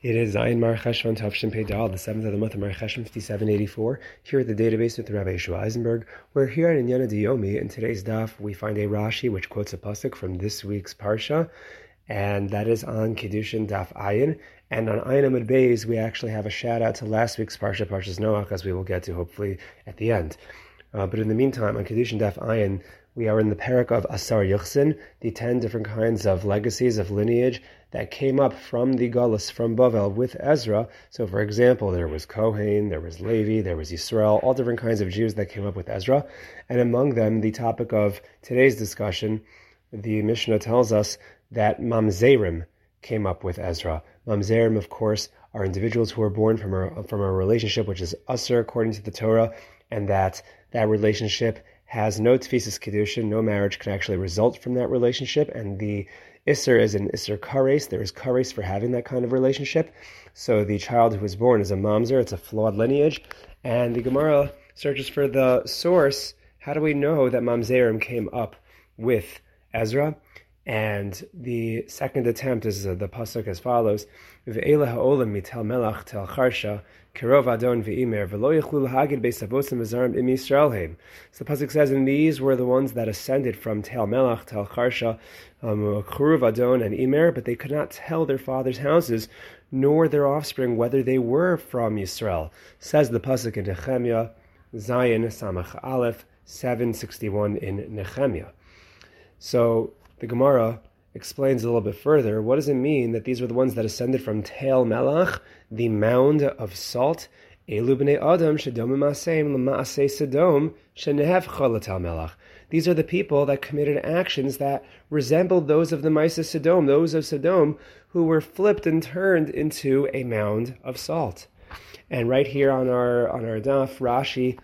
It is Zayin Mar Cheshvan Tavshin Peidal, the seventh of the month of Mar Cheshvan 5784, here at the database with Rabbi Yeshua Eisenberg. We're here at Inyana D'Yomi. In today's daf, we find a Rashi which quotes a pasuk from this week's Parsha, and that is on Kiddushin Daf Ayin. And on Ayin Amid Beis, we actually have a shout out to last week's Parsha, Parshas Noach, as we will get to hopefully at the end. Uh, but in the meantime, on Kiddushin Daf Ayin, we are in the parak of Asar Yuchsin, the ten different kinds of legacies of lineage that came up from the Gullus, from Bavel, with Ezra. So, for example, there was Kohen, there was Levi, there was Yisrael, all different kinds of Jews that came up with Ezra. And among them, the topic of today's discussion, the Mishnah tells us that Mamzerim came up with Ezra. Mamzerim, of course, are individuals who are born from a, from a relationship which is Usr according to the Torah, and that that relationship has no tefisas kiddushin, no marriage can actually result from that relationship, and the isser is an isser kares. There is kares for having that kind of relationship. So the child who was born is a mamzer. It's a flawed lineage, and the Gemara searches for the source. How do we know that mamzerim came up with Ezra? And the second attempt is uh, the pasuk as follows: "Ve'ela ha'olam mitel melach tel charsha kirov adon ve'imer v'lo yichlu lahagid be'savosim v'zarim im Yisraelheim." So the pasuk says, "And these were the ones that ascended from tel melach tel charsha, um, adon and imer, but they could not tell their father's houses." Nor their offspring whether they were from Yisrael, says the pasuk in Nehemiah, Zayin Samach Aleph seven sixty one in Nehemiah. So the Gemara explains a little bit further. What does it mean that these were the ones that ascended from Tel Melach, the mound of salt? These are the people that committed actions that resembled those of the Maisa Sodom, those of Sodom who were flipped and turned into a mound of salt. And right here on our on our daf, Rashi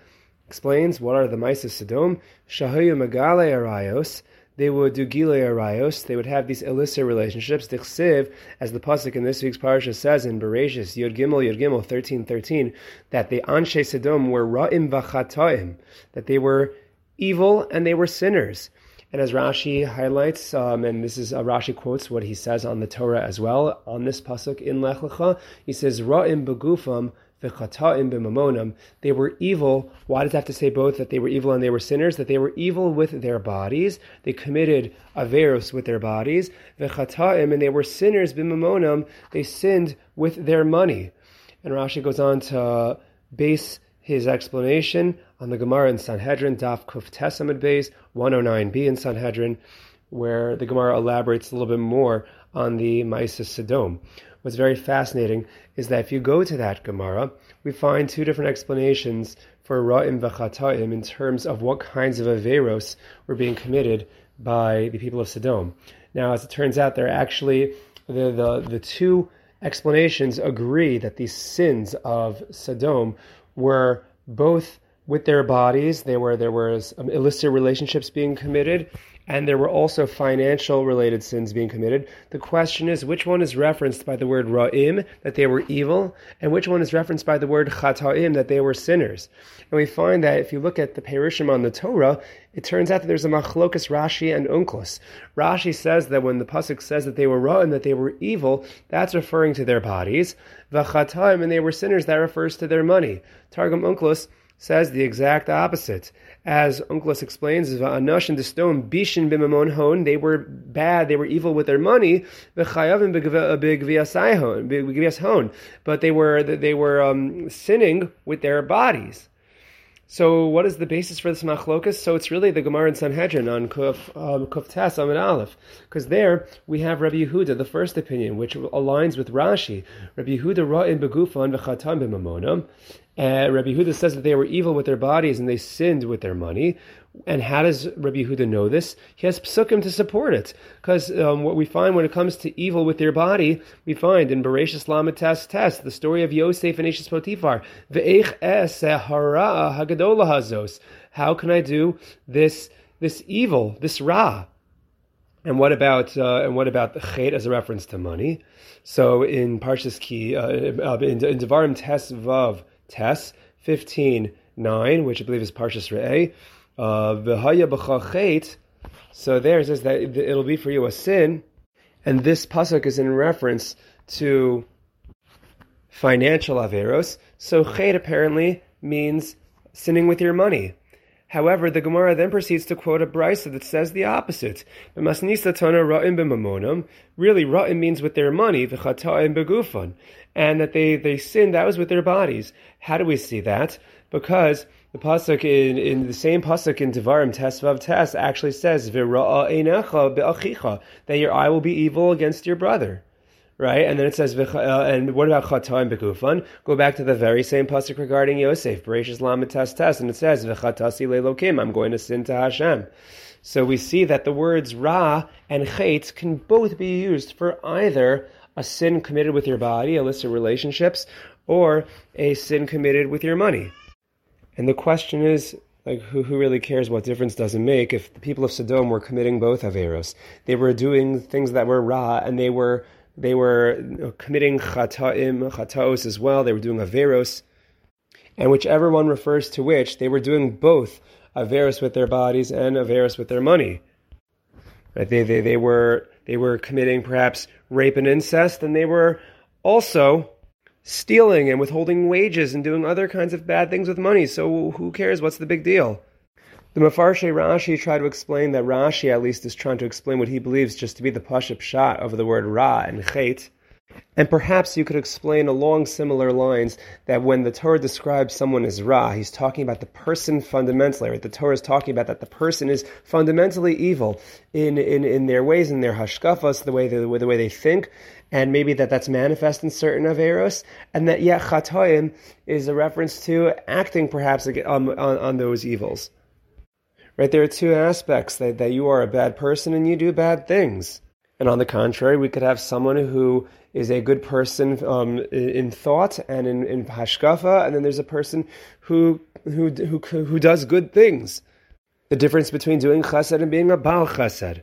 explains what are the Maisa Sodom. Shahayu Megale Arayos they would do gilei arayos. They would have these illicit relationships. Dichsiv, as the pasuk in this week's parsha says in Bereshis Yod Gimel Yod Gimel thirteen thirteen, that the Anshe Sodom were ra'im v'chatoim, that they were evil and they were sinners. And as Rashi highlights, um, and this is uh, Rashi quotes what he says on the Torah as well on this pasuk in Lech Lecha, he says ra'im begufam vechata'im bimamonam. they were evil. Why does it have to say both that they were evil and they were sinners? That they were evil with their bodies. They committed averos with their bodies. V'chataim, and they were sinners b'mamonam. They sinned with their money. And Rashi goes on to base his explanation on the Gemara in Sanhedrin, Daf Kuf Tesamid Beis, 109b in Sanhedrin, where the Gemara elaborates a little bit more on the Maisa Sodom. What's very fascinating is that if you go to that Gemara, we find two different explanations for Ra'im v'chata'im in terms of what kinds of Averos were being committed by the people of Sodom. Now, as it turns out, they're actually the, the, the two explanations agree that these sins of Sodom were both with their bodies. They were there was um, illicit relationships being committed, and there were also financial related sins being committed. The question is which one is referenced by the word ra'im, that they were evil, and which one is referenced by the word chata'im, that they were sinners. And we find that if you look at the Perushim on the Torah, it turns out that there's a machlokas Rashi and Onkelos. Rashi says that when the pasuk says that they were ra'im, that they were evil, that's referring to their bodies. V'chata'im, and they were sinners, that refers to their money. Targum Onkelos says the exact opposite. As Onkelos explains, Anash and the stone, Bishin bimamon hon, they were bad, they were evil with their money, but they were they were um, sinning with their bodies. So, what is the basis for this machlokas? So, it's really the Gemara in Sanhedrin on Kuf um, Kuf Tes Amid Aleph, because there we have Rabbi Yehuda, the first opinion, which aligns with Rashi. Rabbi Yehuda ra'in begufan v'chatam b'mamonam, uh, Rabbi Yehuda says that they were evil with their bodies and they sinned with their money. And how does Rabbi Yehuda know this? He has psukim to support it. Because um, what we find when it comes to evil with your body, we find in Bereshis Lamed Tes Tes, the story of Yosef and Ashes Potiphar. Ve'ech es hara hagadola hazos. How can I do this, this evil, this ra? And what about uh, and what about the chet as a reference to money? So in Parshas Ki, uh, in, in Devarim Tes Vav, Tes, fifteen nine, which I believe is Parshas Re'eh. Uh, so there it says that it'll be for you a sin, and this pasuk is in reference to financial averos. So chet apparently means sinning with your money. However, the Gemara then proceeds to quote a brisa that says the opposite. Really, ra'im means with their money, and that they, they sinned, that was with their bodies. How do we see that? Because the pasuk in, in the same pasuk in Devarim Tesvav Tes actually says that your eye will be evil against your brother right? And then it says, uh, and what about chataim bekufan? Go back to the very same pasuk regarding Yosef, Bereshis lamed tes and it says, v'chatasi I'm going to sin to Hashem. So we see that the words ra and chet can both be used for either a sin committed with your body, illicit relationships, or a sin committed with your money. And the question is, like who, who really cares what difference does it make if the people of Sodom were committing both averos? They were doing things that were ra and they were they were committing chataim, chataos as well. They were doing averos. And whichever one refers to which, they were doing both averos with their bodies and averos with their money. Right? They, they, they, were, they were committing perhaps rape and incest, and they were also stealing and withholding wages and doing other kinds of bad things with money. So who cares? What's the big deal? The Mefarshe Rashi tried to explain that Rashi at least is trying to explain what he believes just to be the pashut pshat of the word ra and chet. And perhaps you could explain along similar lines that when the Torah describes someone as Ra, he's talking about the person fundamentally, right? The Torah is talking about that the person is fundamentally evil in, in, in their ways, in their hashkafas, the way they, the way they think, and maybe that that's manifest in certain averos, and that yet chatoim is a reference to acting perhaps on, on, on those evils. Right? There are two aspects that, that you are a bad person and you do bad things. And on the contrary, we could have someone who is a good person um, in, thought and in, in hashkafa, and then there's a person who, who, who, who does good things. The difference between doing chesed and being a baal chesed.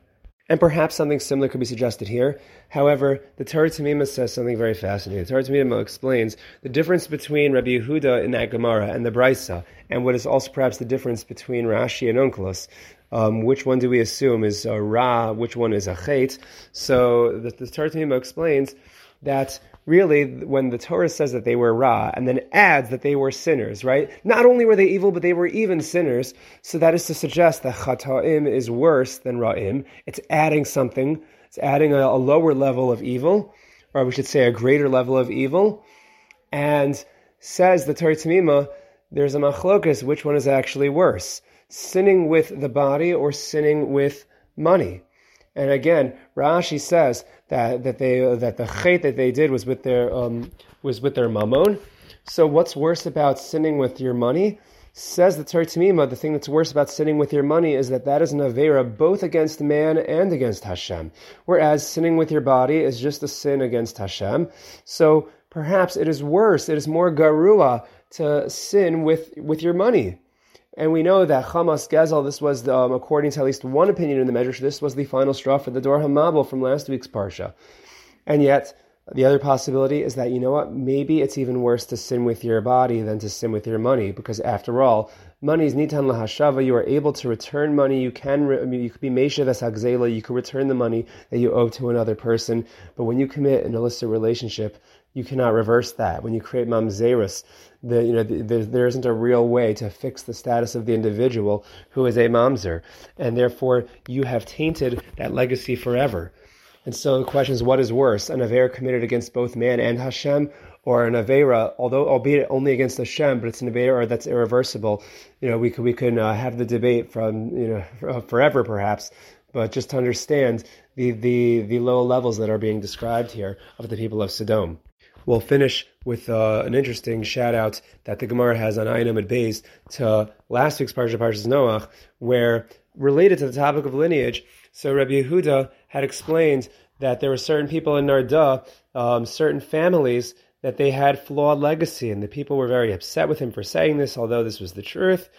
And perhaps something similar could be suggested here. However, the Torah Tamima says something very fascinating. The Torah Tamima explains the difference between Rabbi Yehuda in that Gemara and the Brisa, and what is also perhaps the difference between Rashi and Onkelos. Um, which one do we assume is a Ra? Which one is a Chet? So the, the Torah Tamima explains that really when the Torah says that they were Ra and then adds that they were sinners, right? Not only were they evil, but they were even sinners. So that is to suggest that Chata'im is worse than Ra'im. It's adding something. It's adding a, a lower level of evil, or we should say a greater level of evil. And says the Torah Tamima, there's a machlokas, which one is actually worse? Sinning with the body or sinning with money? And again, Rashi says that, that they that the chait that they did was with their um, was with their mammon. So what's worse about sinning with your money? Says the Torah the thing that's worse about sinning with your money is that that is an avera both against man and against Hashem. Whereas sinning with your body is just a sin against Hashem. So perhaps it is worse, it is more garua to sin with, with your money. And we know that Chamas Gezel, this was, um, according to at least one opinion in the Medrash, this was the final straw for the Dor Hamabul from last week's Parsha. And yet, the other possibility is that, you know what, maybe it's even worse to sin with your body than to sin with your money, because after all, money is nitan lahashava, you are able to return money, you can, I mean, you could be meshav as you could return the money that you owe to another person, but when you commit an illicit relationship, you cannot reverse that. When you create mamzerus, the, you know, the, the, there isn't a real way to fix the status of the individual who is a mamzer, and therefore you have tainted that legacy forever. And so the question is, what is worse, an avera committed against both man and Hashem, or an avera, although albeit only against Hashem, but it's an avera that's irreversible. You know, we could we could uh, have the debate from you know forever perhaps, but just to understand the the the low levels that are being described here of the people of Sodom. We'll finish with uh, an interesting shout out that the Gemara has on Ayin Amud Beis to last week's Parsha, Parshas Noach, where related to the topic of lineage, so Rabbi Yehuda had explained that there were certain people in Nehardea, um, certain families, that they had flawed legacy, and the people were very upset with him for saying this, although this was the truth.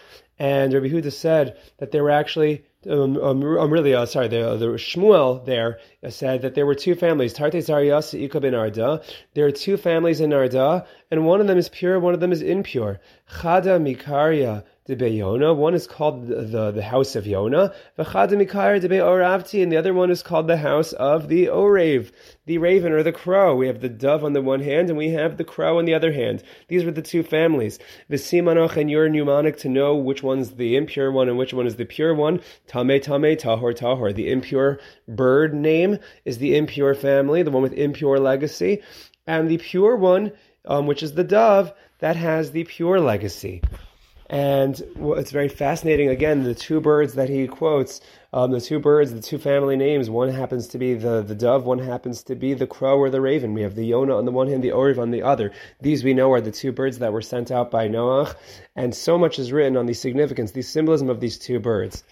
And Rabbi Yehuda said that there were actually um, um, um, really, uh, sorry, the, the Shmuel there said that there were two families, Tarte Zarias Ika ben Arda. There are two families in Arda, and one of them is pure, one of them is impure. Chada debe Yona. One is called the, the, house of Yona. V'chad mikar debe Oravti, and the other one is called the house of the Orev, the raven or the crow. We have the dove on the one hand, and we have the crow on the other hand. These were the two families. V'simanoch, and you're mnemonic to know which one's the impure one and which one is the pure one. Tame, tame, tahor, tahor. The impure bird name is the impure family, the one with impure legacy. And the pure one, um, which is the dove, that has the pure legacy. And it's very fascinating. Again, the two birds that he quotes, um, the two birds, the two family names, one happens to be the, the dove, one happens to be the crow or the raven. We have the Yonah on the one hand, the Orev on the other. These we know are the two birds that were sent out by Noach. And so much is written on the significance, the symbolism of these two birds.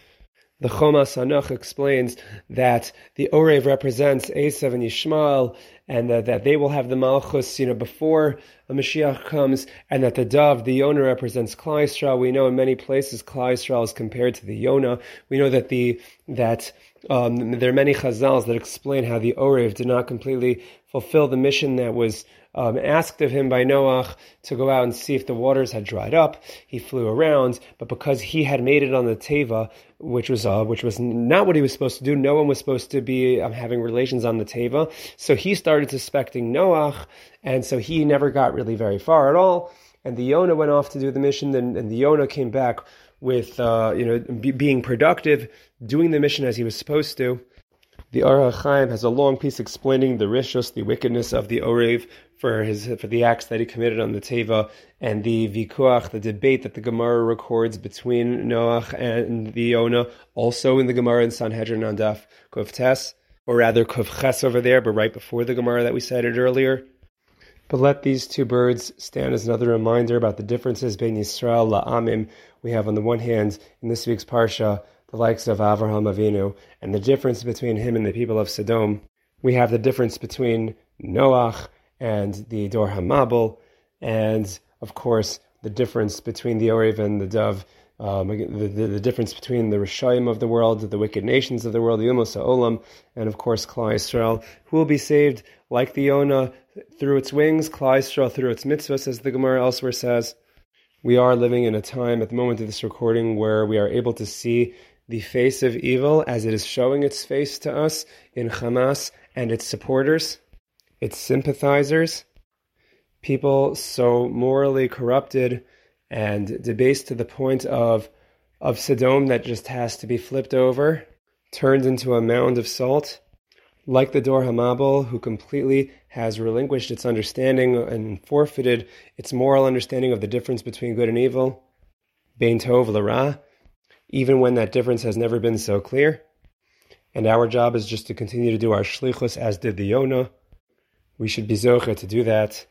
The Chomas Anach explains that the Orev represents Esav and Yishmael, and that, that they will have the Malchus, you know, before a Mashiach comes, and that the dove, the Yonah, represents Klal. We know in many places Klal is compared to the Yonah. We know that the that um, there are many Chazals that explain how the Orev did not completely fulfill the mission that was um, asked of him by Noach to go out and see if the waters had dried up. He flew around, but because he had made it on the Teva, which was uh, which was not what he was supposed to do, no one was supposed to be um, having relations on the Teva. So he started suspecting Noach, and so he never got really very far at all. And the Yonah went off to do the mission, and, and the Yonah came back with uh, you know be, being productive, doing the mission as he was supposed to. The Ohr HaChaim has a long piece explaining the rishos, the wickedness of the Orev for his for the acts that he committed on the Teva, and the vikuach, the debate that the Gemara records between Noach and the Yonah, also in the Gemara in Sanhedrin on Daf Tes, or rather Ches over there, but right before the Gemara that we cited earlier. But let these two birds stand as another reminder about the differences between Yisrael la'amim. We have on the one hand in this week's parsha the likes of Avraham Avinu, and the difference between him and the people of Sodom. We have the difference between Noach and the Dor Hamabul, and of course the difference between the Orev and the Dove, um, the, the, the, difference between the Rishayim of the world, the wicked nations of the world, the Umos Olam, and of course Klal Yisrael, who will be saved like the Yonah through its wings, Klal Yisrael through its mitzvahs, as the Gemara elsewhere says. We are living in a time at the moment of this recording where we are able to see the face of evil as it is showing its face to us in Hamas and its supporters, its sympathizers, people so morally corrupted and debased to the point of of Sodom that just has to be flipped over, turned into a mound of salt, like the Dor Hamabul, who completely has relinquished its understanding and forfeited its moral understanding of the difference between good and evil, Bein Tov Lara, even when that difference has never been so clear. And our job is just to continue to do our shlichus as did the Yonah. We should be zocha to do that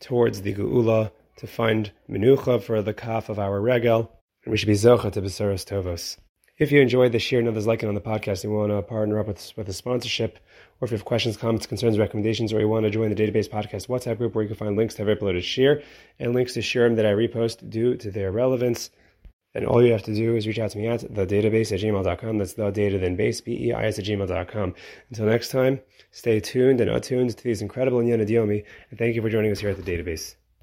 towards the Geula, to find menucha for the calf of our regel, and we should be zocha to besaros tovos. If you enjoyed the share and others like it on the podcast and you want to partner up with, with a sponsorship, or if you have questions, comments, concerns, recommendations, or you want to join the database podcast WhatsApp group where you can find links to every uploaded share and links to share that I repost due to their relevance, then all you have to do is reach out to me at the database at gmail.com. That's the data then base, B-E-I-S at gmail.com. Until next time, stay tuned and attuned to these incredible Inyana D'Yomi, and thank you for joining us here at the database.